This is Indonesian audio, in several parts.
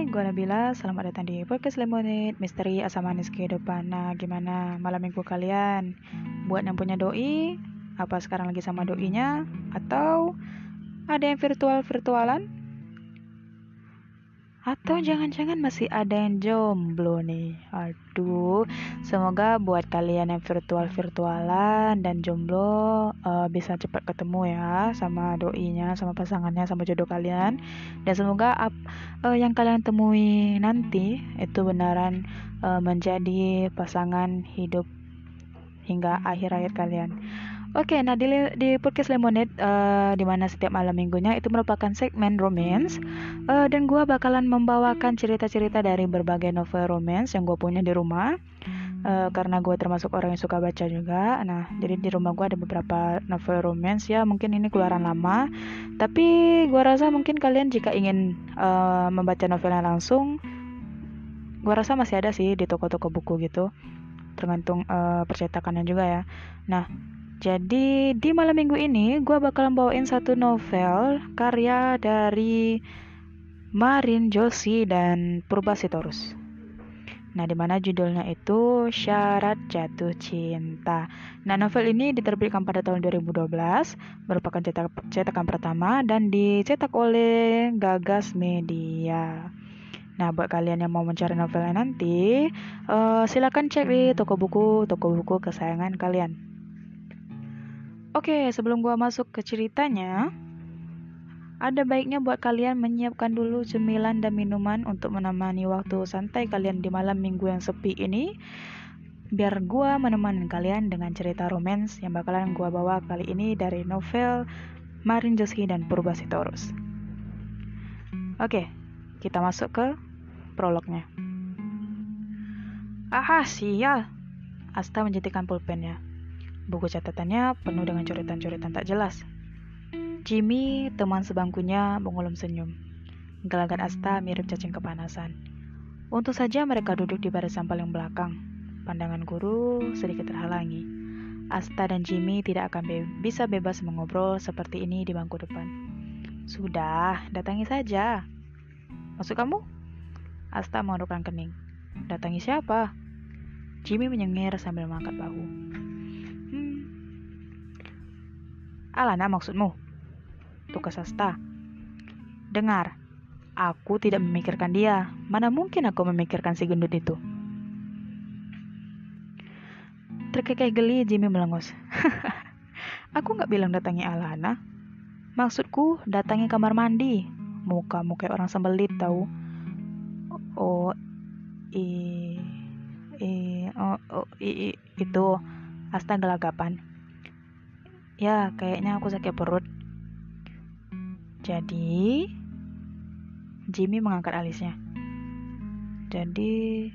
Hai, gue Nabila. Selamat datang di Podcast Lemonade, misteri asam manis kehidupan. Nah, gimana malam minggu kalian? Buat yang punya doi, apa sekarang lagi sama doinya? Atau ada yang virtual-virtualan? Atau jangan-jangan masih ada yang jomblo nih. Aduh, semoga buat kalian yang virtual-virtualan dan jomblo uh, bisa cepat ketemu ya sama doinya, sama pasangannya, sama jodoh kalian. Dan semoga uh, yang kalian temui nanti itu benaran uh, menjadi pasangan hidup hingga akhir hayat kalian. Oke, okay, nah di, di podcast Lemonade uh, di mana setiap malam minggunya itu merupakan segmen romance. Uh, dan gue bakalan membawakan cerita-cerita dari berbagai novel romance yang gue punya di rumah. Uh, karena gue termasuk orang yang suka baca juga. Nah, jadi di rumah gue ada beberapa novel romance. Ya mungkin ini keluaran lama, tapi gue rasa mungkin kalian jika ingin uh, membaca novelnya langsung, gue rasa masih ada sih di toko-toko buku gitu. Tergantung uh, percetakannya juga ya. Nah, jadi di malam minggu ini gue bakalan bawain satu novel karya dari Marin Joshi dan Purba Sitorus. Nah, di mana judulnya itu Syarat Jatuh Cinta. Nah, novel ini diterbitkan pada tahun 2012, merupakan cetak, cetakan pertama dan dicetak oleh Gagas Media. Nah, buat kalian yang mau mencari novelnya nanti, uh, silakan cek di toko buku, toko buku kesayangan kalian. Oke, sebelum gua masuk ke ceritanya, ada baiknya buat kalian menyiapkan dulu cemilan dan minuman untuk menemani waktu santai kalian di malam minggu yang sepi ini. Biar gua menemani kalian dengan cerita romance yang bakalan gua bawa kali ini dari novel Marin Joski dan Purba Sitorus. Oke, kita masuk ke prolognya. Aha, sial. Asta menjentikan pulpennya. Buku catatannya penuh dengan coretan-coretan tak jelas. Jimmy, teman sebangkunya, mengulum senyum. Gelagat Asta mirip cacing kepanasan. Untung saja mereka duduk di barisan paling belakang. Pandangan guru sedikit terhalangi. Asta dan Jimmy tidak akan be bisa bebas mengobrol seperti ini di bangku depan. Sudah, datangi saja. Masuk kamu? Asta mengerukkan kening. Datangi siapa? Jimmy menyengir sambil mengangkat bahu. Alana maksudmu? Tukas Asta. Dengar, aku tidak memikirkan dia. Mana mungkin aku memikirkan si gendut itu? Terkekeh geli, Jimmy melengus. aku nggak bilang datangi Alana. Maksudku datangi kamar mandi. Muka muka orang sembelit tahu. Oh, i, i, oh, oh i, i, itu Asta gelagapan. Ya, kayaknya aku sakit perut. Jadi, Jimmy mengangkat alisnya. Jadi,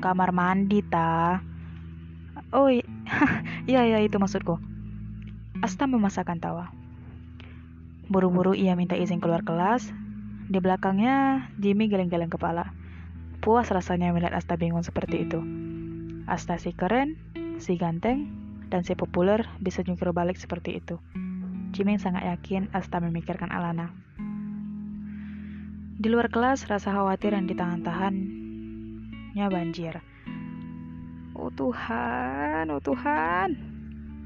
kamar mandi ta. Oh iya, iya itu maksudku. Asta memasakkan tawa. Buru-buru ia minta izin keluar kelas. Di belakangnya, Jimmy geleng-geleng kepala. Puas rasanya melihat Asta bingung seperti itu. Asta si keren, si ganteng, dan si populer bisa jungkir balik seperti itu. Jimmy sangat yakin Asta memikirkan Alana. Di luar kelas, rasa khawatir yang ditahan-tahannya banjir. Oh Tuhan, oh Tuhan.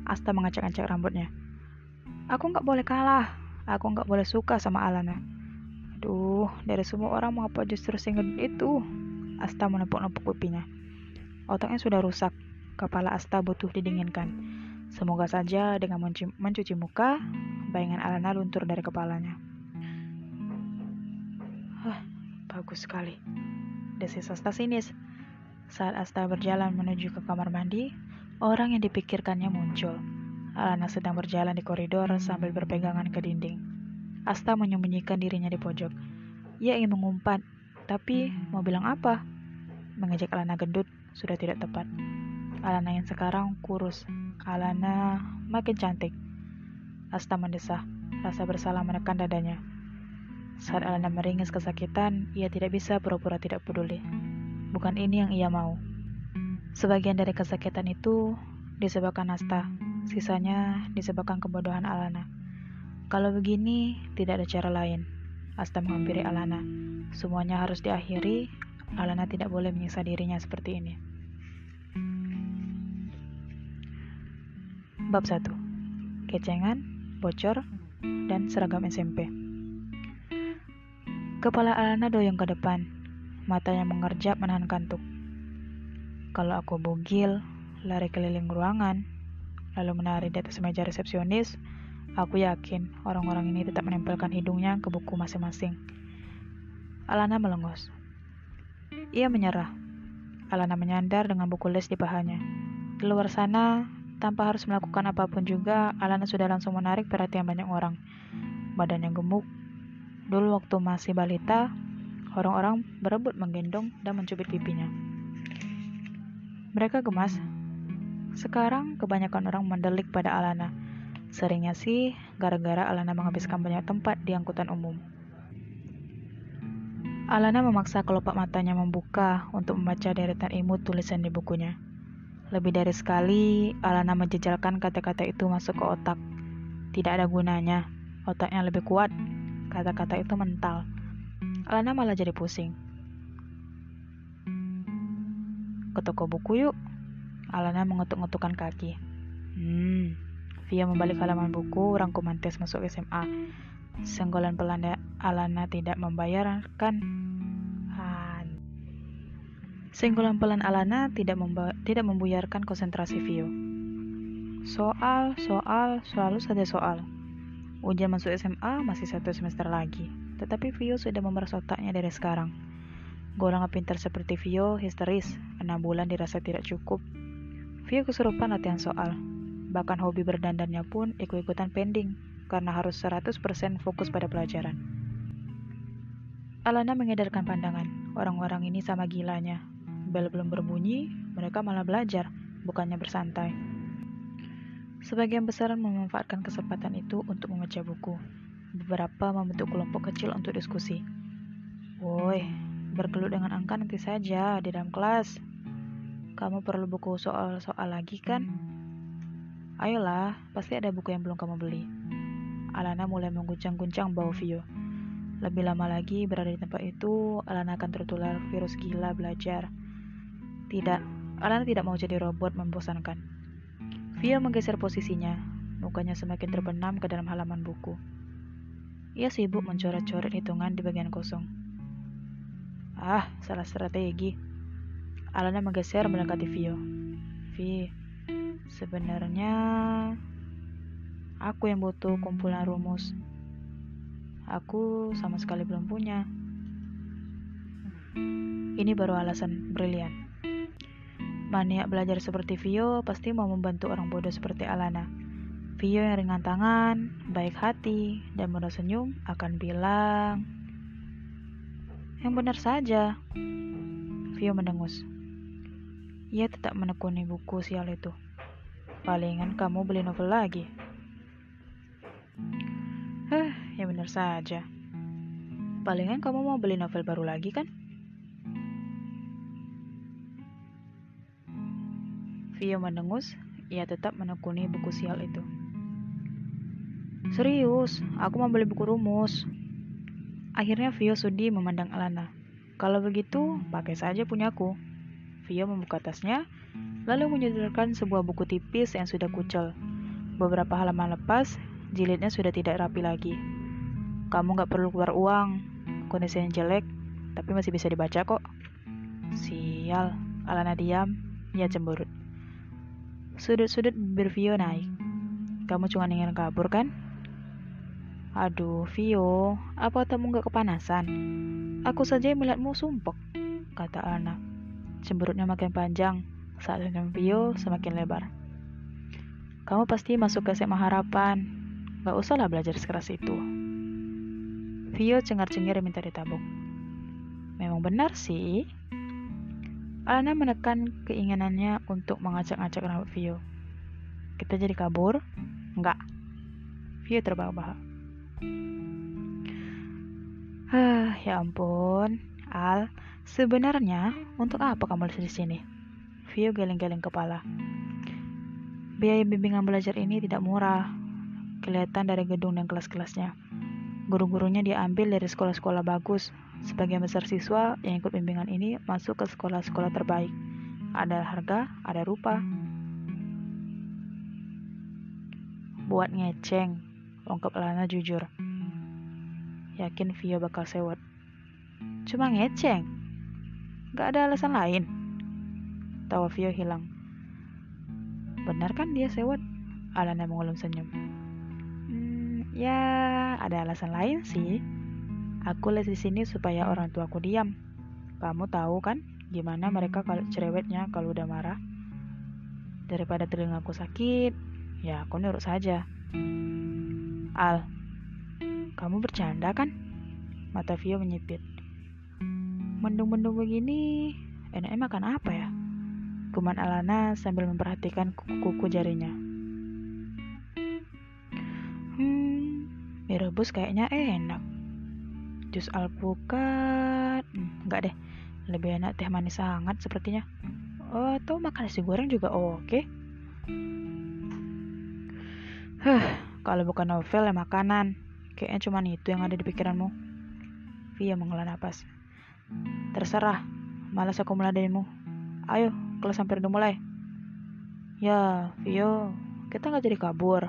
Asta mengacak-acak rambutnya. Aku nggak boleh kalah. Aku nggak boleh suka sama Alana. Aduh, dari semua orang mengapa justru single itu? Asta menepuk-nepuk pipinya. Otaknya sudah rusak. Kepala Asta butuh didinginkan. Semoga saja dengan mencuci, mencuci muka, bayangan Alana luntur dari kepalanya. Hah, bagus sekali. Desis Asta sinis. Saat Asta berjalan menuju ke kamar mandi, orang yang dipikirkannya muncul. Alana sedang berjalan di koridor sambil berpegangan ke dinding. Asta menyembunyikan dirinya di pojok. Ia ingin mengumpat, tapi mau bilang apa? Mengejek Alana gendut sudah tidak tepat. Alana yang sekarang kurus. Alana makin cantik. Asta mendesah. Rasa bersalah menekan dadanya. Saat Alana meringis kesakitan, ia tidak bisa pura-pura tidak peduli. Bukan ini yang ia mau. Sebagian dari kesakitan itu disebabkan Asta, sisanya disebabkan kebodohan Alana. Kalau begini, tidak ada cara lain. Asta menghampiri Alana. Semuanya harus diakhiri. Alana tidak boleh menyiksa dirinya seperti ini. Bab 1. Kecengan, bocor, dan seragam SMP. Kepala Alana doyong ke depan. Matanya mengerjap menahan kantuk. Kalau aku bugil, lari keliling ruangan, lalu menari di atas meja resepsionis, Aku yakin orang-orang ini tetap menempelkan hidungnya ke buku masing-masing. Alana melengos. Ia menyerah. Alana menyandar dengan buku les di pahanya. Di luar sana, tanpa harus melakukan apa pun juga, Alana sudah langsung menarik perhatian banyak orang. Badannya gemuk. Dulu waktu masih balita, orang-orang berebut menggendong dan mencubit pipinya. Mereka gemas. Sekarang kebanyakan orang mendelik pada Alana Seringnya sih gara-gara Alana menghabiskan banyak tempat di angkutan umum. Alana memaksa kelopak matanya membuka untuk membaca deretan imut tulisan di bukunya. Lebih dari sekali, Alana menjejalkan kata-kata itu masuk ke otak. Tidak ada gunanya, otaknya lebih kuat. Kata-kata itu mental. Alana malah jadi pusing. Ke toko buku yuk. Alana mengetuk-ngetukkan kaki. Hmm, Via membalik halaman buku rangkuman tes masuk SMA. Senggolan pelanda Alana tidak membayarkan Senggolan pelan Alana tidak memba tidak membuyarkan konsentrasi Vio. Soal, soal, selalu saja soal. Ujian masuk SMA masih satu semester lagi, tetapi Vio sudah memeras otaknya dari sekarang. Golongan pintar seperti Vio histeris, enam bulan dirasa tidak cukup. Vio kesurupan latihan soal, Bahkan hobi berdandannya pun ikut-ikutan pending karena harus 100% fokus pada pelajaran. Alana mengedarkan pandangan, orang-orang ini sama gilanya. Bel belum berbunyi, mereka malah belajar, bukannya bersantai. Sebagian besar memanfaatkan kesempatan itu untuk membaca buku. Beberapa membentuk kelompok kecil untuk diskusi. Woi, bergelut dengan angka nanti saja di dalam kelas. Kamu perlu buku soal-soal lagi kan? Ayolah, pasti ada buku yang belum kamu beli. Alana mulai mengguncang-guncang bau Vio. Lebih lama lagi berada di tempat itu, Alana akan tertular virus gila belajar. Tidak, Alana tidak mau jadi robot membosankan. Vio menggeser posisinya, mukanya semakin terbenam ke dalam halaman buku. Ia sibuk mencoret-coret hitungan di bagian kosong. Ah, salah strategi. Alana menggeser mendekati Vio. Vi, Sebenarnya aku yang butuh kumpulan rumus. Aku sama sekali belum punya. Ini baru alasan brilian. Maniak belajar seperti Vio pasti mau membantu orang bodoh seperti Alana. Vio yang ringan tangan, baik hati, dan mudah senyum akan bilang, yang benar saja. Vio mendengus. Ia tetap menekuni buku sial itu. Palingan kamu beli novel lagi. Heh, ya benar saja. Palingan kamu mau beli novel baru lagi kan? Vio mendengus, ia tetap menekuni buku sial itu. Serius, aku mau beli buku rumus. Akhirnya Vio sudi memandang Alana. Kalau begitu, pakai saja punyaku. Vio membuka tasnya, lalu menyodorkan sebuah buku tipis yang sudah kucel. Beberapa halaman lepas, jilidnya sudah tidak rapi lagi. Kamu gak perlu keluar uang, kondisinya jelek, tapi masih bisa dibaca kok. Sial, Alana diam, ia cemberut. Sudut-sudut bibir Vio naik. Kamu cuma ingin kabur kan? Aduh, Vio, apa kamu gak kepanasan? Aku saja melihatmu sumpok, kata Alana. Cemberutnya makin panjang, saat senyum Vio semakin lebar. Kamu pasti masuk ke SMA Harapan. Gak usahlah belajar sekeras itu. Vio cengar-cengir minta ditabung. Memang benar sih. Alana menekan keinginannya untuk mengacak-acak rambut Vio. Kita jadi kabur? Enggak. Vio terbahak-bahak. Hah, ya ampun. Al, sebenarnya untuk apa kamu di sini? Vio geleng-geleng kepala. Biaya bimbingan belajar ini tidak murah. Kelihatan dari gedung dan kelas-kelasnya. Guru-gurunya diambil dari sekolah-sekolah bagus. Sebagian besar siswa yang ikut bimbingan ini masuk ke sekolah-sekolah terbaik. Ada harga, ada rupa. Buat ngeceng, ungkap Lana jujur. Yakin Vio bakal sewot. Cuma ngeceng. Gak ada alasan lain. Tawa Vio hilang. Benar kan dia sewot? Alana mengulum senyum. Hmm, ya, ada alasan lain sih. Aku les di sini supaya orang tuaku diam. Kamu tahu kan gimana mereka kalau cerewetnya kalau udah marah? Daripada telingaku sakit, ya aku nurut saja. Al, kamu bercanda kan? Mata Vio menyipit. Mendung-mendung begini, enaknya makan apa ya? Kuman Alana sambil memperhatikan kuku-kuku jarinya. Mie rebus kayaknya enak. Jus alpukat, hmm, enggak deh. Lebih enak teh manis hangat sepertinya. Oh, atau makan nasi goreng juga oke. Okay. Huh, kalau bukan novel ya makanan. Kayaknya cuma itu yang ada di pikiranmu. Via mengelola napas. Terserah, malas aku meladenimu. Ayo, kelas hampir udah mulai. Ya, Vio, kita nggak jadi kabur.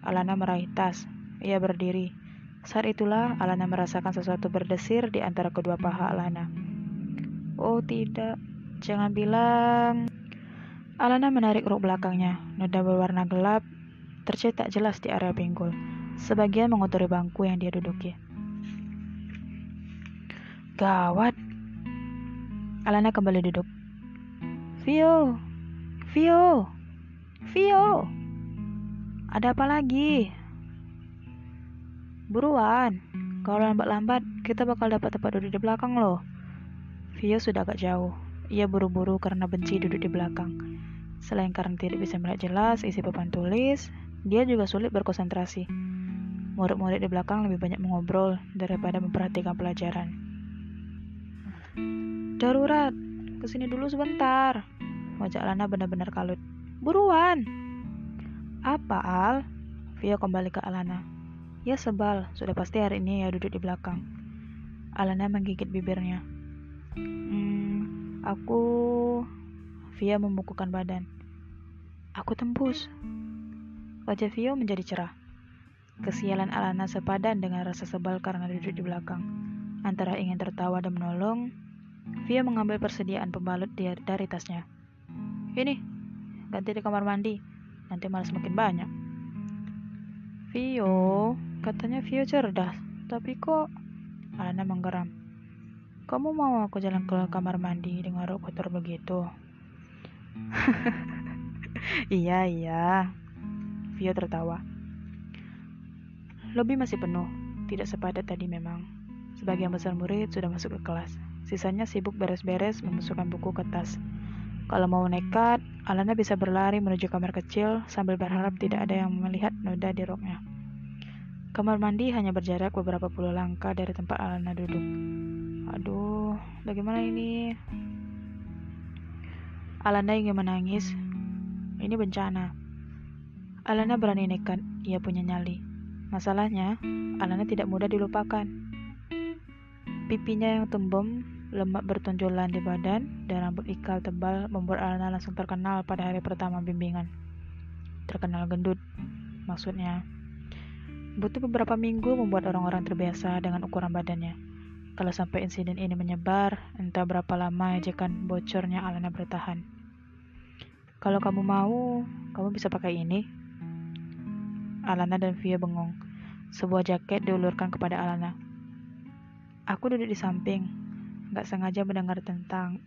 Alana meraih tas, ia berdiri. Saat itulah Alana merasakan sesuatu berdesir di antara kedua paha Alana. Oh tidak, jangan bilang. Alana menarik rok belakangnya. Noda berwarna gelap tercetak jelas di area pinggul. Sebagian mengotori bangku yang dia duduki. Gawat. Alana kembali duduk. Vio, Vio, Vio. Ada apa lagi? Buruan, kalau lambat-lambat kita bakal dapat tempat duduk di belakang loh. Vio sudah agak jauh. Ia buru-buru karena benci duduk di belakang. Selain karena tidak bisa melihat jelas isi papan tulis, dia juga sulit berkonsentrasi. Murid-murid di belakang lebih banyak mengobrol daripada memperhatikan pelajaran. Darurat, ke sini dulu sebentar. Wajah Lana benar-benar kalut. Buruan! Apa, Al? Vio kembali ke Alana. Ya sebal, sudah pasti hari ini ya duduk di belakang. Alana menggigit bibirnya. Hmm, aku... Via membukukan badan. Aku tembus. Wajah Vio menjadi cerah. Kesialan Alana sepadan dengan rasa sebal karena duduk di belakang. Antara ingin tertawa dan menolong, Vio mengambil persediaan pembalut dari tasnya. Ini, ganti di kamar mandi. Nanti malah semakin banyak. Vio, katanya Vio cerdas, tapi kok Alana menggeram. Kamu mau aku jalan ke kamar mandi dengan rok kotor begitu? iya, iya. Vio tertawa. Lobi masih penuh, tidak sepadat tadi memang. Sebagian besar murid sudah masuk ke kelas. Sisanya sibuk beres-beres memasukkan buku ke tas. Kalau mau nekat, Alana bisa berlari menuju kamar kecil sambil berharap tidak ada yang melihat noda di roknya. Kamar mandi hanya berjarak beberapa puluh langkah dari tempat Alana duduk. Aduh, bagaimana ini? Alana ingin menangis. Ini bencana. Alana berani nekat, ia punya nyali. Masalahnya, Alana tidak mudah dilupakan. Pipinya yang tembem lemak bertonjolan di badan, dan rambut ikal tebal membuat Alana langsung terkenal pada hari pertama bimbingan. Terkenal gendut, maksudnya. Butuh beberapa minggu membuat orang-orang terbiasa dengan ukuran badannya. Kalau sampai insiden ini menyebar, entah berapa lama ejekan bocornya Alana bertahan. Kalau kamu mau, kamu bisa pakai ini. Alana dan Via bengong. Sebuah jaket diulurkan kepada Alana. Aku duduk di samping, nggak sengaja mendengar tentang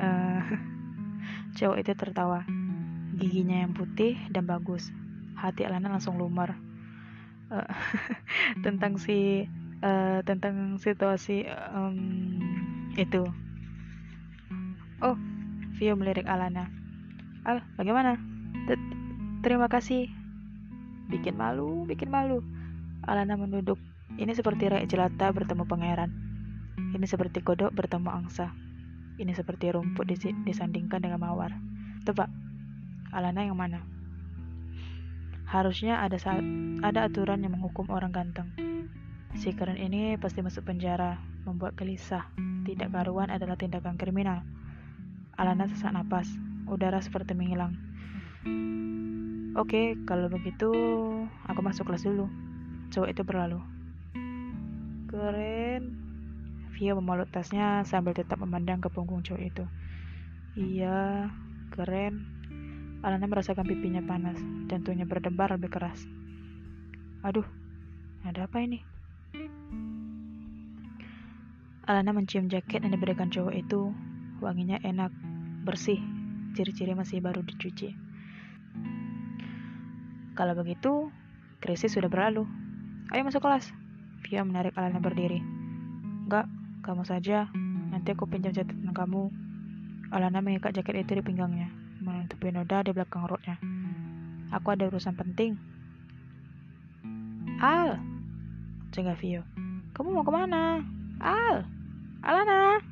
uh, cowok itu tertawa. Giginya yang putih dan bagus. Hati Alana langsung lumar. Uh, tentang si uh, tentang situasi um, itu. Oh, Vio melirik Alana. Al, bagaimana? T Terima kasih. Bikin malu, bikin malu. Alana menduduk. Ini seperti rakyat jelata bertemu pangeran. Ini seperti kodok bertemu angsa. Ini seperti rumput dis disandingkan dengan mawar. Tebak, Alana yang mana? Harusnya ada saat, ada aturan yang menghukum orang ganteng. Si keren ini pasti masuk penjara, membuat gelisah. Tidak karuan adalah tindakan kriminal. Alana sesak napas, udara seperti menghilang. Oke, kalau begitu aku masuk kelas dulu. Cowok itu berlalu. Keren. Via memeluk tasnya sambil tetap memandang ke punggung cowok itu. Iya, keren. Alana merasakan pipinya panas, jantungnya berdebar lebih keras. Aduh, ada apa ini? Alana mencium jaket yang diberikan cowok itu. Wanginya enak, bersih, ciri-ciri masih baru dicuci. Kalau begitu, krisis sudah berlalu. Ayo masuk kelas. Via menarik Alana berdiri. Enggak, kamu saja. Nanti aku pinjam catatan kamu. Alana mengikat jaket itu di pinggangnya, menutupi noda di belakang rotnya. Aku ada urusan penting. Al, cegah Vio. Kamu mau ke mana? Al, Alana.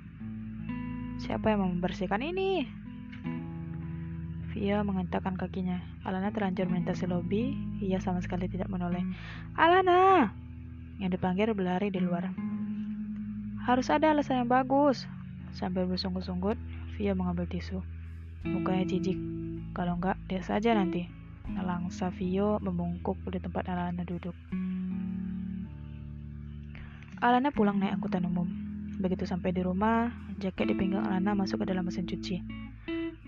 Siapa yang mau membersihkan ini? Vio mengentakkan kakinya. Alana terlanjur melintasi lobi. Ia sama sekali tidak menoleh. Alana! Yang dipanggil berlari di luar. Harus ada alasan yang bagus. Sambil bersungguh-sunggut, Vio mengambil tisu. Mukanya jijik. Kalau enggak, dia saja nanti. Langsa Vio membungkuk di tempat Alana duduk. Alana pulang naik angkutan umum. Begitu sampai di rumah, jaket di pinggang Alana masuk ke dalam mesin cuci.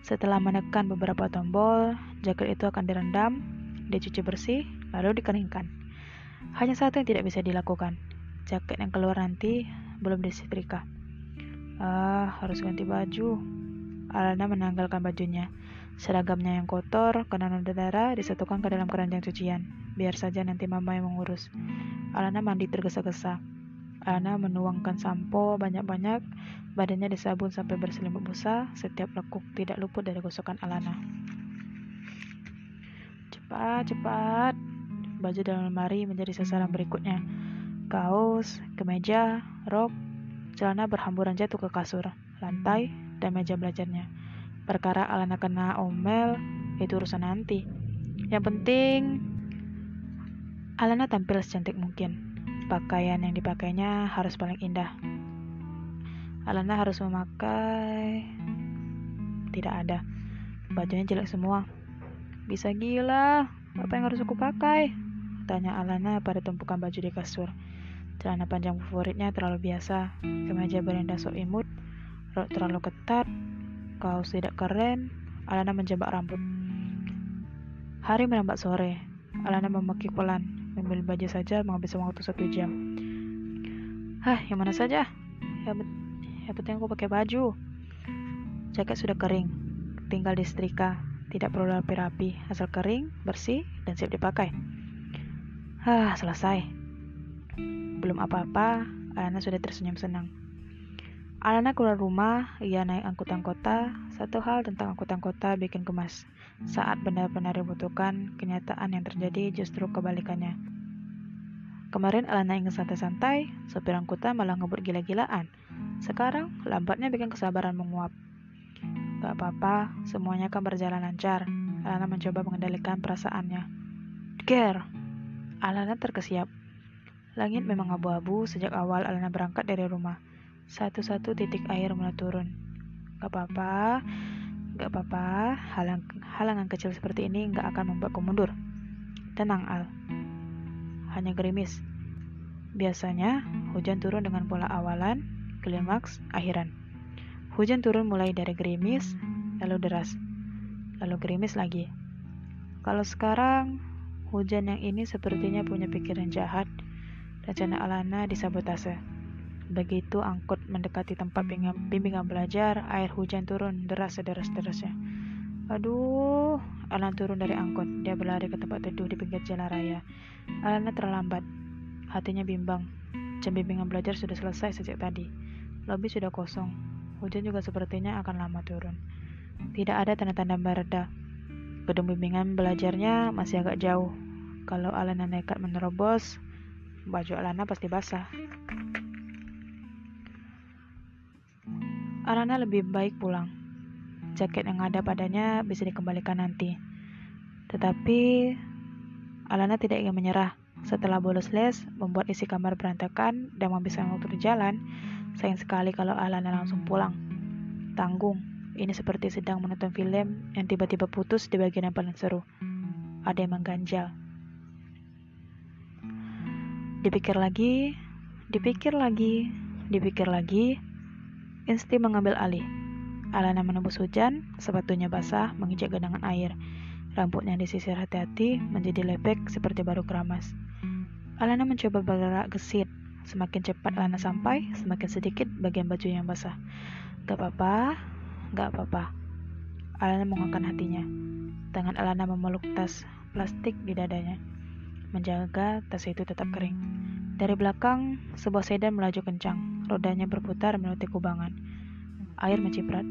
Setelah menekan beberapa tombol, jaket itu akan direndam, dicuci bersih, lalu dikeringkan. Hanya satu yang tidak bisa dilakukan. Jaket yang keluar nanti belum disetrika. Ah, harus ganti baju. Alana menanggalkan bajunya. Seragamnya yang kotor, kena darah, disatukan ke dalam keranjang cucian. Biar saja nanti mama yang mengurus. Alana mandi tergesa-gesa. Ana menuangkan sampo banyak-banyak, badannya disabun sampai berselimut busa, setiap lekuk tidak luput dari gosokan Alana. Cepat, cepat. Baju dalam lemari menjadi sasaran berikutnya. Kaos, kemeja, rok, celana berhamburan jatuh ke kasur, lantai, dan meja belajarnya. Perkara Alana kena omel, itu urusan nanti. Yang penting, Alana tampil secantik mungkin pakaian yang dipakainya harus paling indah. Alana harus memakai tidak ada. Bajunya jelek semua. Bisa gila, apa yang harus aku pakai? Tanya Alana pada tumpukan baju di kasur. Celana panjang favoritnya terlalu biasa, kemeja berenda sok imut, rok terlalu ketat, kaos tidak keren, Alana menjebak rambut. Hari melambat sore, Alana memekik pelan, Ambil baju saja menghabiskan waktu satu jam. Hah, yang mana saja? Ya, ya penting aku pakai baju. Jaket sudah kering, tinggal disetrika. Tidak perlu rapi-rapi, asal kering, bersih, dan siap dipakai. Hah, selesai. Belum apa-apa, Alana sudah tersenyum senang. Alana keluar rumah, ia naik angkutan kota. Satu hal tentang angkutan kota bikin gemas. Saat benar-benar dibutuhkan, kenyataan yang terjadi justru kebalikannya. Kemarin Alana ingin santai-santai, sopir angkutan malah ngebut gila-gilaan. Sekarang, lambatnya bikin kesabaran menguap. Gak apa-apa, semuanya akan berjalan lancar. Alana mencoba mengendalikan perasaannya. Ger! Alana terkesiap. Langit memang abu-abu sejak awal Alana berangkat dari rumah. Satu-satu titik air mulai turun. Gak apa-apa, Gak apa-apa, halang, halangan kecil seperti ini gak akan membuatku mundur. Tenang, Al. Hanya gerimis. Biasanya, hujan turun dengan pola awalan, klimaks, akhiran. Hujan turun mulai dari gerimis, lalu deras, lalu gerimis lagi. Kalau sekarang, hujan yang ini sepertinya punya pikiran jahat. Rencana Alana disabotase. Begitu angkut mendekati tempat bimbingan belajar, air hujan turun deras sederas-derasnya. Aduh, Alan turun dari angkot. Dia berlari ke tempat teduh di pinggir jalan raya. Alannya terlambat. Hatinya bimbang. Jam bimbingan belajar sudah selesai sejak tadi. Lobi sudah kosong. Hujan juga sepertinya akan lama turun. Tidak ada tanda-tanda mereda. Gedung bimbingan belajarnya masih agak jauh. Kalau Alana nekat menerobos, baju Alana pasti basah. Alana lebih baik pulang. Jaket yang ada padanya bisa dikembalikan nanti. Tetapi Alana tidak ingin menyerah. Setelah bolos les, membuat isi kamar berantakan dan menghabiskan waktu di jalan, sayang sekali kalau Alana langsung pulang. Tanggung, ini seperti sedang menonton film yang tiba-tiba putus di bagian yang paling seru. Ada yang mengganjal. Dipikir lagi, dipikir lagi, dipikir lagi, insting mengambil alih. Alana menembus hujan, sepatunya basah menginjak genangan air. Rambutnya disisir hati-hati menjadi lepek seperti baru keramas. Alana mencoba bergerak gesit. Semakin cepat Alana sampai, semakin sedikit bagian baju yang basah. Gak apa-apa, gak apa-apa. Alana mengangkat hatinya. Tangan Alana memeluk tas plastik di dadanya, menjaga tas itu tetap kering. Dari belakang, sebuah sedan melaju kencang. Rodanya berputar menuti kubangan. Air menciprat.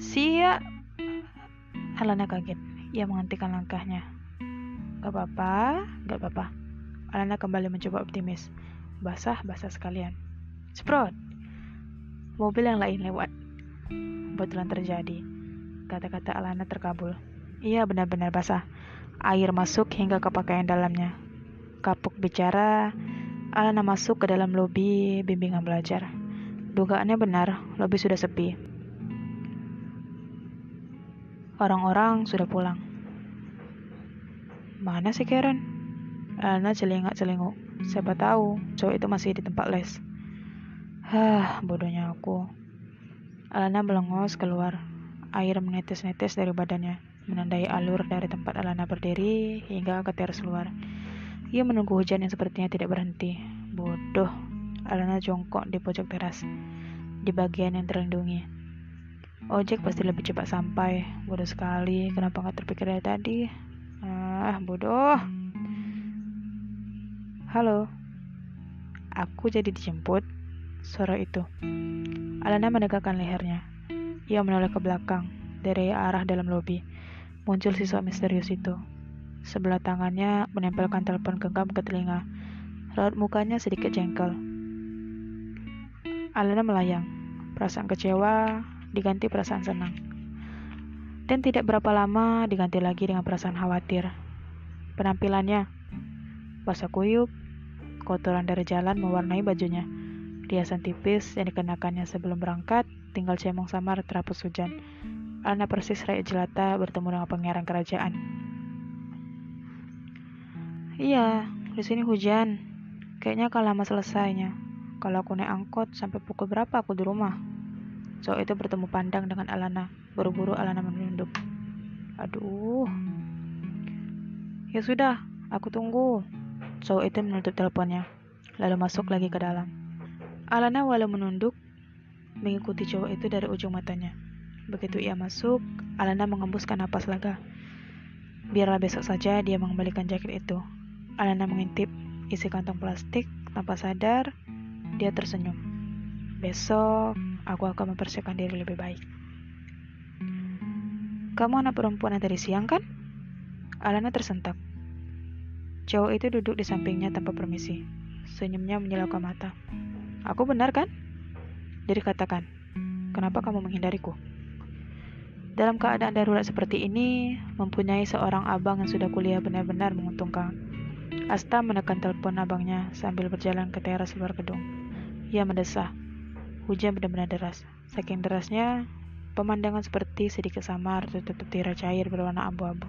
Siap! Alana kaget. Ia menghentikan langkahnya. Gak apa-apa, gak apa-apa. Alana kembali mencoba optimis. Basah-basah sekalian. Sprot! Mobil yang lain lewat. Kebetulan terjadi. Kata-kata Alana terkabul. Iya benar-benar basah. Air masuk hingga ke pakaian dalamnya. Kapuk bicara, Alana masuk ke dalam lobi bimbingan belajar. Dugaannya benar, lobi sudah sepi. Orang-orang sudah pulang. Mana si Karen? Alana celingak-celinguk. Siapa tahu, cowok itu masih di tempat les. Hah, bodohnya aku. Alana melengos keluar. Air menetes-netes dari badannya, menandai alur dari tempat Alana berdiri hingga ke teras luar. Ia menunggu hujan yang sepertinya tidak berhenti. Bodoh. Alana jongkok di pojok teras, di bagian yang terlindungi. Ojek pasti lebih cepat sampai. Bodoh sekali, kenapa nggak terpikir dari tadi? Ah, bodoh. Halo, aku jadi dijemput. Suara itu. Alana menegakkan lehernya. Ia menoleh ke belakang, dari arah dalam lobi. Muncul siswa misterius itu. Sebelah tangannya menempelkan telepon genggam ke telinga. Raut mukanya sedikit jengkel. Alana melayang. Perasaan kecewa diganti perasaan senang. Dan tidak berapa lama diganti lagi dengan perasaan khawatir. Penampilannya basah kuyup, kotoran dari jalan mewarnai bajunya. Riasan tipis yang dikenakannya sebelum berangkat tinggal cemong samar terhapus hujan. Alna persis rakyat jelata bertemu dengan pangeran kerajaan. Iya, di sini hujan. Kayaknya kalau lama selesainya. Kalau aku naik angkot sampai pukul berapa aku di rumah? So itu bertemu pandang dengan Alana. Buru-buru Alana menunduk. Aduh. Ya sudah, aku tunggu. Cowok itu menutup teleponnya, lalu masuk lagi ke dalam. Alana walau menunduk, mengikuti cowok itu dari ujung matanya. Begitu ia masuk, Alana mengembuskan napas lega. Biarlah besok saja dia mengembalikan jaket itu. Alana mengintip isi kantong plastik tanpa sadar, dia tersenyum. Besok, aku akan mempersiapkan diri lebih baik. Kamu anak perempuan yang tadi siang kan? Alana tersentak. Cowok itu duduk di sampingnya tanpa permisi. Senyumnya menyilaukan mata. Aku benar kan? Jadi katakan, kenapa kamu menghindariku? Dalam keadaan darurat seperti ini, mempunyai seorang abang yang sudah kuliah benar-benar menguntungkan. Asta menekan telepon abangnya sambil berjalan ke teras luar gedung. Ia mendesah. Hujan benar-benar deras. Saking derasnya, pemandangan seperti sedikit samar tertutup tirai cair berwarna abu-abu.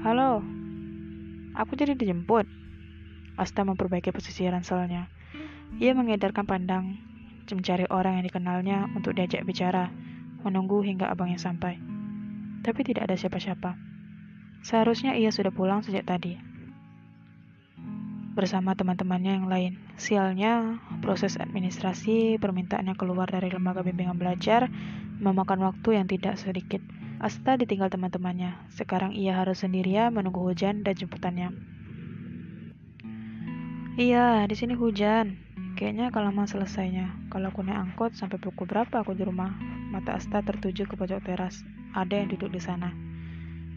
Halo, Aku jadi dijemput. Asta memperbaiki posisi ranselnya. Ia mengedarkan pandang, mencari orang yang dikenalnya untuk diajak bicara, menunggu hingga abangnya sampai. Tapi tidak ada siapa-siapa. Seharusnya ia sudah pulang sejak tadi. Bersama teman-temannya yang lain. Sialnya, proses administrasi permintaannya keluar dari lembaga bimbingan belajar memakan waktu yang tidak sedikit. Asta ditinggal teman-temannya. Sekarang ia harus sendirian menunggu hujan dan jemputannya. Iya, di sini hujan. Kayaknya kalau lama selesainya. Kalau aku naik angkot sampai pukul berapa aku di rumah? Mata Asta tertuju ke pojok teras. Ada yang duduk di sana.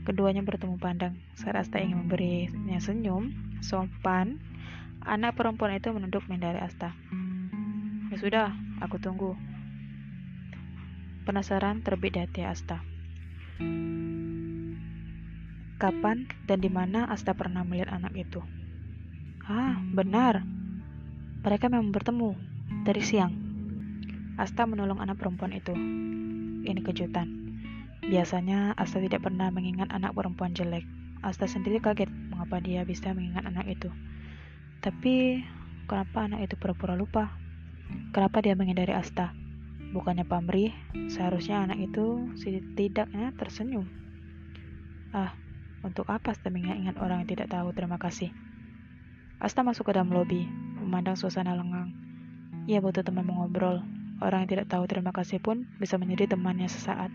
Keduanya bertemu pandang. Saat Asta ingin memberinya senyum, sopan, anak perempuan itu menunduk menghindari Asta. Ya sudah, aku tunggu. Penasaran terbit di hati Asta. Kapan dan di mana Asta pernah melihat anak itu? Ah, benar. Mereka memang bertemu dari siang. Asta menolong anak perempuan itu. Ini kejutan. Biasanya Asta tidak pernah mengingat anak perempuan jelek. Asta sendiri kaget mengapa dia bisa mengingat anak itu. Tapi kenapa anak itu pura-pura lupa? Kenapa dia menghindari Asta? Bukannya pamrih, seharusnya anak itu setidaknya tersenyum. Ah, untuk apa Asta mengingat orang yang tidak tahu terima kasih? Asta masuk ke dalam lobi, memandang suasana lengang. Ia butuh teman mengobrol. Orang yang tidak tahu terima kasih pun bisa menjadi temannya sesaat.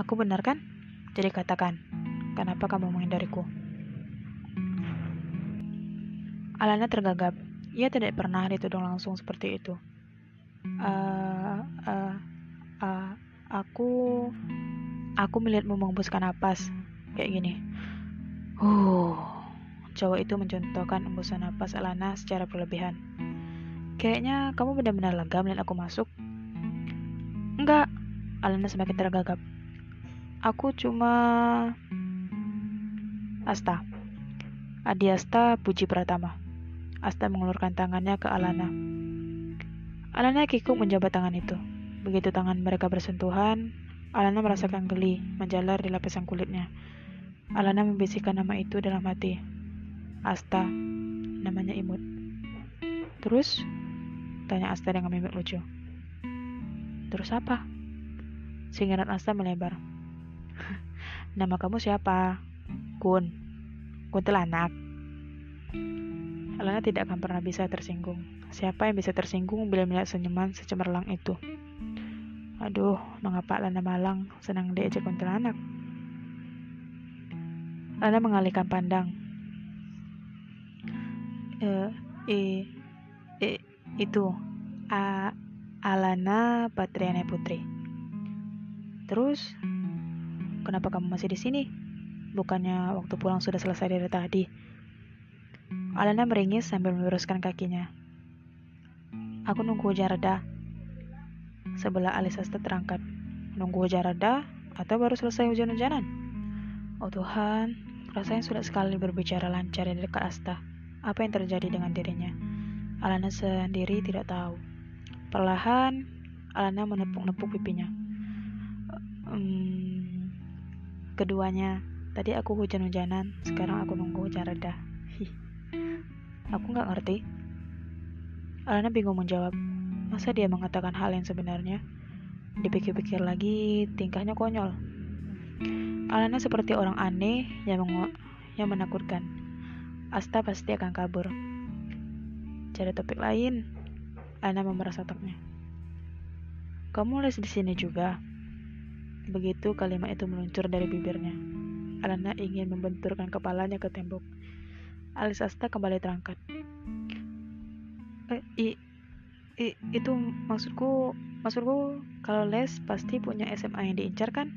Aku benar kan? Jadi katakan, kenapa kamu menghindariku? Alana tergagap. Ia tidak pernah dituduh langsung seperti itu. Uh, uh, uh, aku, aku melihatmu menghembuskan napas kayak gini. Huh. Cowok itu mencontohkan embusan napas Alana secara berlebihan. Kayaknya kamu benar-benar lega melihat aku masuk. Enggak, Alana semakin tergagap. Aku cuma... Asta. Adi Asta Puji Pratama. Asta mengulurkan tangannya ke Alana. Alana kikuk menjabat tangan itu. Begitu tangan mereka bersentuhan, Alana merasakan geli menjalar di lapisan kulitnya. Alana membisikkan nama itu dalam hati. Asta, namanya imut. Terus? Tanya Asta dengan mimik lucu. Terus apa? Singaran Asta melebar. Nama kamu siapa? Kun. Kuntilanak. Alana tidak akan pernah bisa tersinggung. Siapa yang bisa tersinggung bila melihat senyuman secemerlang itu? Aduh, mengapa Alana Malang senang diajak kuntilanak? Anda mengalihkan pandang. Uh, e, e, itu A, Alana Patriana Putri. Terus, kenapa kamu masih di sini? Bukannya waktu pulang sudah selesai dari tadi? Alana meringis sambil meluruskan kakinya. Aku nunggu hujan reda. Sebelah alis Asta terangkat. Nunggu hujan reda atau baru selesai hujan-hujanan? Oh Tuhan, Rasanya sulit sekali berbicara lancar di dekat Asta. Apa yang terjadi dengan dirinya? Alana sendiri tidak tahu. Perlahan, Alana menepuk-nepuk pipinya. Um, keduanya, tadi aku hujan-hujanan, sekarang aku nunggu hujan reda. Hih. Aku nggak ngerti. Alana bingung menjawab. Masa dia mengatakan hal yang sebenarnya? Dipikir-pikir lagi, tingkahnya konyol. Alana seperti orang aneh yang, yang menakutkan. Asta pasti akan kabur. Cari topik lain. Alana memeras otaknya. Kamu les di sini juga. Begitu kalimat itu meluncur dari bibirnya. Alana ingin membenturkan kepalanya ke tembok. Alis Asta kembali terangkat. Eh, i, i, itu maksudku, maksudku kalau les pasti punya SMA yang diincar kan?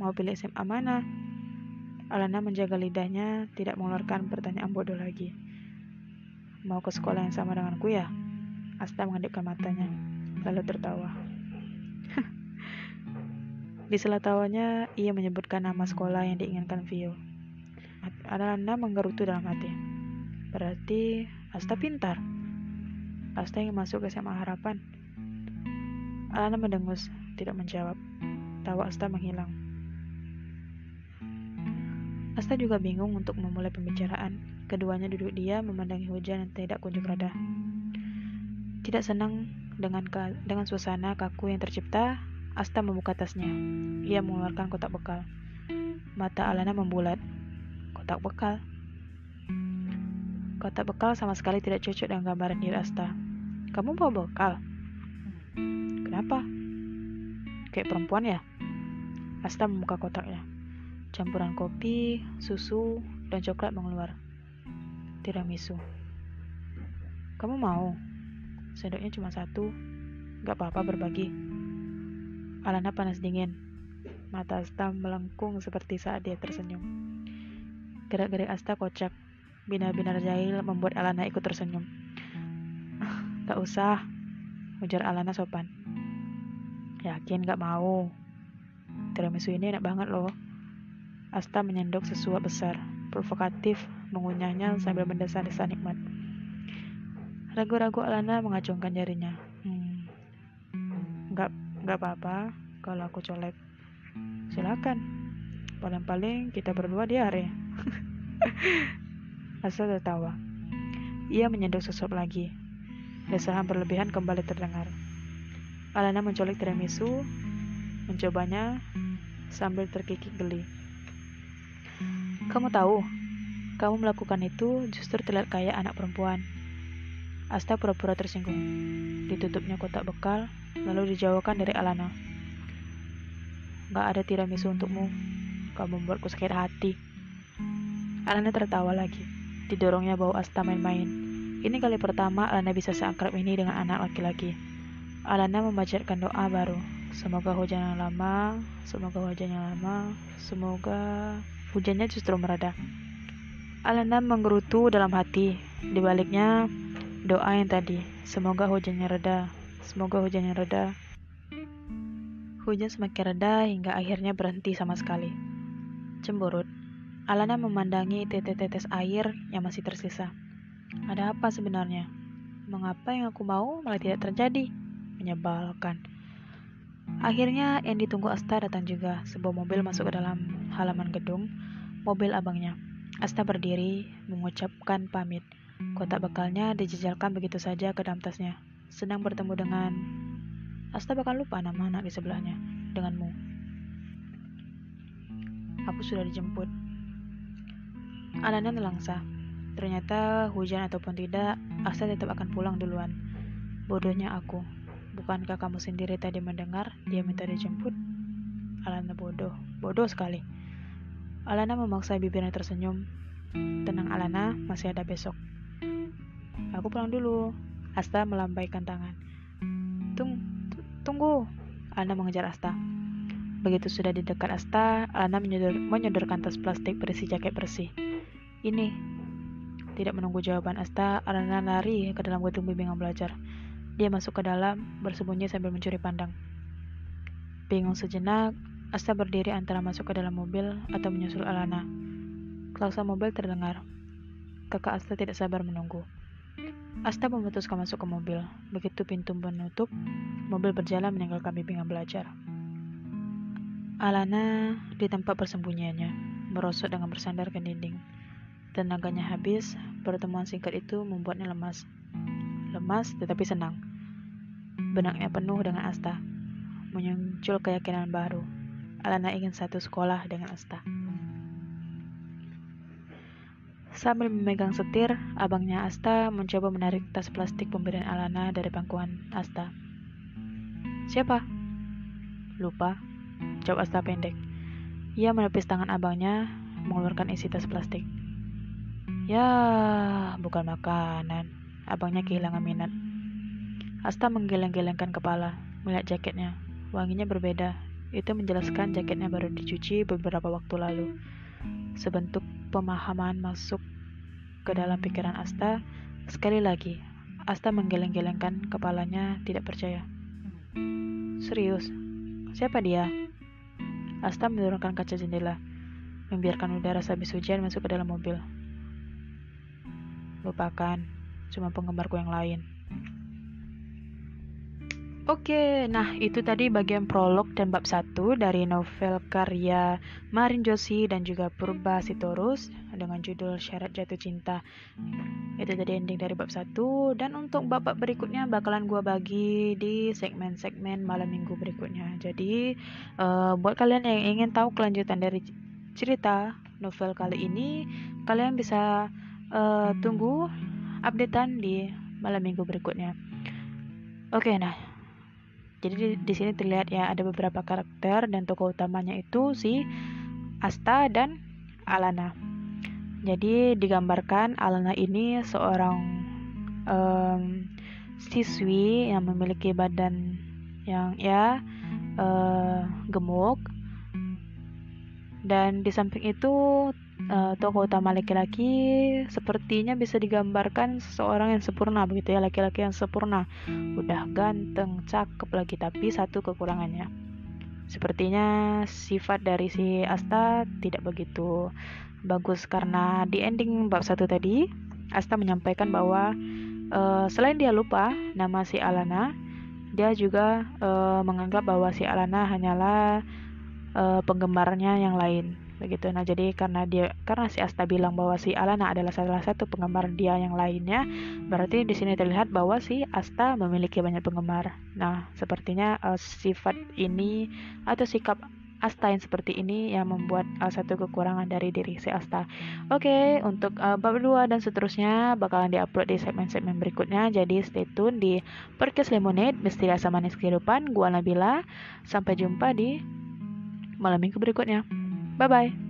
Mau pilih SMA mana? Alana menjaga lidahnya, tidak mengeluarkan pertanyaan bodoh lagi. Mau ke sekolah yang sama denganku ya? Asta mengedipkan matanya, lalu tertawa. Di sela tawanya, ia menyebutkan nama sekolah yang diinginkan Vio. Alana menggerutu dalam hati. Berarti Asta pintar. Asta ingin masuk ke SMA Harapan. Alana mendengus, tidak menjawab. Tawa Asta menghilang. Asta juga bingung untuk memulai pembicaraan. Keduanya duduk dia memandangi hujan yang tidak kunjung reda. Tidak senang dengan dengan suasana kaku yang tercipta, Asta membuka tasnya. Ia mengeluarkan kotak bekal. Mata Alana membulat. Kotak bekal. Kotak bekal sama sekali tidak cocok dengan gambaran diri Asta. Kamu bawa bekal? Kenapa? Kayak perempuan ya? Asta membuka kotaknya. Campuran kopi, susu, dan coklat mengeluar. Tiramisu. Kamu mau? Sendoknya cuma satu. Gak apa-apa berbagi. Alana panas dingin. Mata Asta melengkung seperti saat dia tersenyum. Gerak-gerik Asta kocak. Binar-binar jahil membuat Alana ikut tersenyum. Gak usah, ujar Alana sopan. Yakin gak mau? Tiramisu ini enak banget loh. Asta menyendok sesuap besar. provokatif mengunyahnya sambil mendesah-desah nikmat. Ragu-ragu Alana mengacungkan jarinya. Nggak apa-apa kalau aku colek. Silakan. Paling-paling kita berdua diare. Asa tertawa. Ia menyenduk sesuap lagi. Desahan berlebihan kembali terdengar. Alana mencolek tiramisu, mencobanya sambil terkikik geli. Kamu tahu, kamu melakukan itu justru terlihat kayak anak perempuan. Asta pura-pura tersinggung. Ditutupnya kotak bekal, lalu dijauhkan dari Alana. Gak ada tiramisu untukmu. Kamu membuatku sakit hati. Alana tertawa lagi. Didorongnya bau Asta main-main. Ini kali pertama Alana bisa seakrab ini dengan anak laki-laki. Alana membacakan doa baru. Semoga hujan yang lama, semoga hujan yang lama, semoga hujannya justru mereda. Alana menggerutu dalam hati. Di baliknya doa yang tadi. Semoga hujannya reda, semoga hujannya reda. Hujan semakin reda hingga akhirnya berhenti sama sekali. Cemburut, Alana memandangi tetes-tetes air yang masih tersisa. Ada apa sebenarnya? Mengapa yang aku mau malah tidak terjadi? menyebalkan. Akhirnya yang ditunggu Asta datang juga. Sebuah mobil masuk ke dalam halaman gedung, mobil abangnya. Asta berdiri, mengucapkan pamit. Kotak bekalnya dijejalkan begitu saja ke dalam tasnya. Senang bertemu dengan... Asta bakal lupa nama anak di sebelahnya. Denganmu. Aku sudah dijemput. Alana nelangsa. Ternyata hujan ataupun tidak, Asta tetap akan pulang duluan. Bodohnya aku. Bukankah kamu sendiri tadi mendengar dia minta dijemput? Alana bodoh, bodoh sekali. Alana memaksa bibirnya tersenyum. Tenang Alana, masih ada besok. Aku pulang dulu. Asta melambaikan tangan. Tung, tunggu. Alana mengejar Asta. Begitu sudah di dekat Asta, Alana menyodor, menyodorkan tas plastik berisi jaket bersih. Ini. Tidak menunggu jawaban Asta, Alana lari ke dalam gedung bimbingan belajar. Dia masuk ke dalam, bersembunyi sambil mencuri pandang. Bingung sejenak, Asta berdiri antara masuk ke dalam mobil atau menyusul Alana. Klakson mobil terdengar. Kakak Asta tidak sabar menunggu. Asta memutuskan masuk ke mobil. Begitu pintu menutup, mobil berjalan meninggalkan bimbingan belajar. Alana di tempat persembunyiannya, merosot dengan bersandar ke dinding. Tenaganya habis, pertemuan singkat itu membuatnya lemas lemas tetapi senang. Benaknya penuh dengan Asta. Muncul keyakinan baru. Alana ingin satu sekolah dengan Asta. Sambil memegang setir, abangnya Asta mencoba menarik tas plastik pemberian Alana dari pangkuan Asta. Siapa? Lupa. Jawab Asta pendek. Ia menepis tangan abangnya, mengeluarkan isi tas plastik. Ya, bukan makanan. Abangnya kehilangan minat. Asta menggeleng-gelengkan kepala, melihat jaketnya. Wanginya berbeda. Itu menjelaskan jaketnya baru dicuci beberapa waktu lalu. Sebentuk pemahaman masuk ke dalam pikiran Asta. Sekali lagi, Asta menggeleng-gelengkan kepalanya tidak percaya. Serius? Siapa dia? Asta menurunkan kaca jendela, membiarkan udara sehabis hujan masuk ke dalam mobil. Lupakan, cuma penggemarku yang lain. Oke, nah itu tadi bagian prolog dan bab 1 dari novel karya Marin Joshi dan juga Purba Sitorus dengan judul Syarat Jatuh Cinta. Itu tadi ending dari bab 1 dan untuk bab-bab berikutnya bakalan gua bagi di segmen-segmen malam minggu berikutnya. Jadi uh, buat kalian yang ingin tahu kelanjutan dari cerita novel kali ini, kalian bisa uh, tunggu updatean di malam minggu berikutnya. Oke, nah. Jadi di, di sini terlihat ya ada beberapa karakter dan tokoh utamanya itu si Asta dan Alana. Jadi digambarkan Alana ini seorang um, siswi yang memiliki badan yang ya uh, gemuk dan di samping itu uh, tokoh utama laki-laki sepertinya bisa digambarkan seseorang yang sempurna begitu ya laki-laki yang sempurna. Udah ganteng cakep lagi tapi satu kekurangannya. Sepertinya sifat dari si Asta tidak begitu bagus karena di ending bab satu tadi Asta menyampaikan bahwa uh, selain dia lupa nama si Alana, dia juga uh, menganggap bahwa si Alana hanyalah uh, penggemarnya yang lain begitu nah jadi karena dia karena si Asta bilang bahwa si Alana adalah salah satu penggemar dia yang lainnya berarti di sini terlihat bahwa si Asta memiliki banyak penggemar nah sepertinya uh, sifat ini atau sikap Asta yang seperti ini yang membuat uh, satu kekurangan dari diri si Asta. Oke, okay, untuk uh, bab 2 dan seterusnya bakalan diupload di segmen-segmen berikutnya. Jadi stay tune di Perkes Lemonade, Misteri Asam Manis Kehidupan. Gua Nabila. Sampai jumpa di malam minggu berikutnya. Bye bye.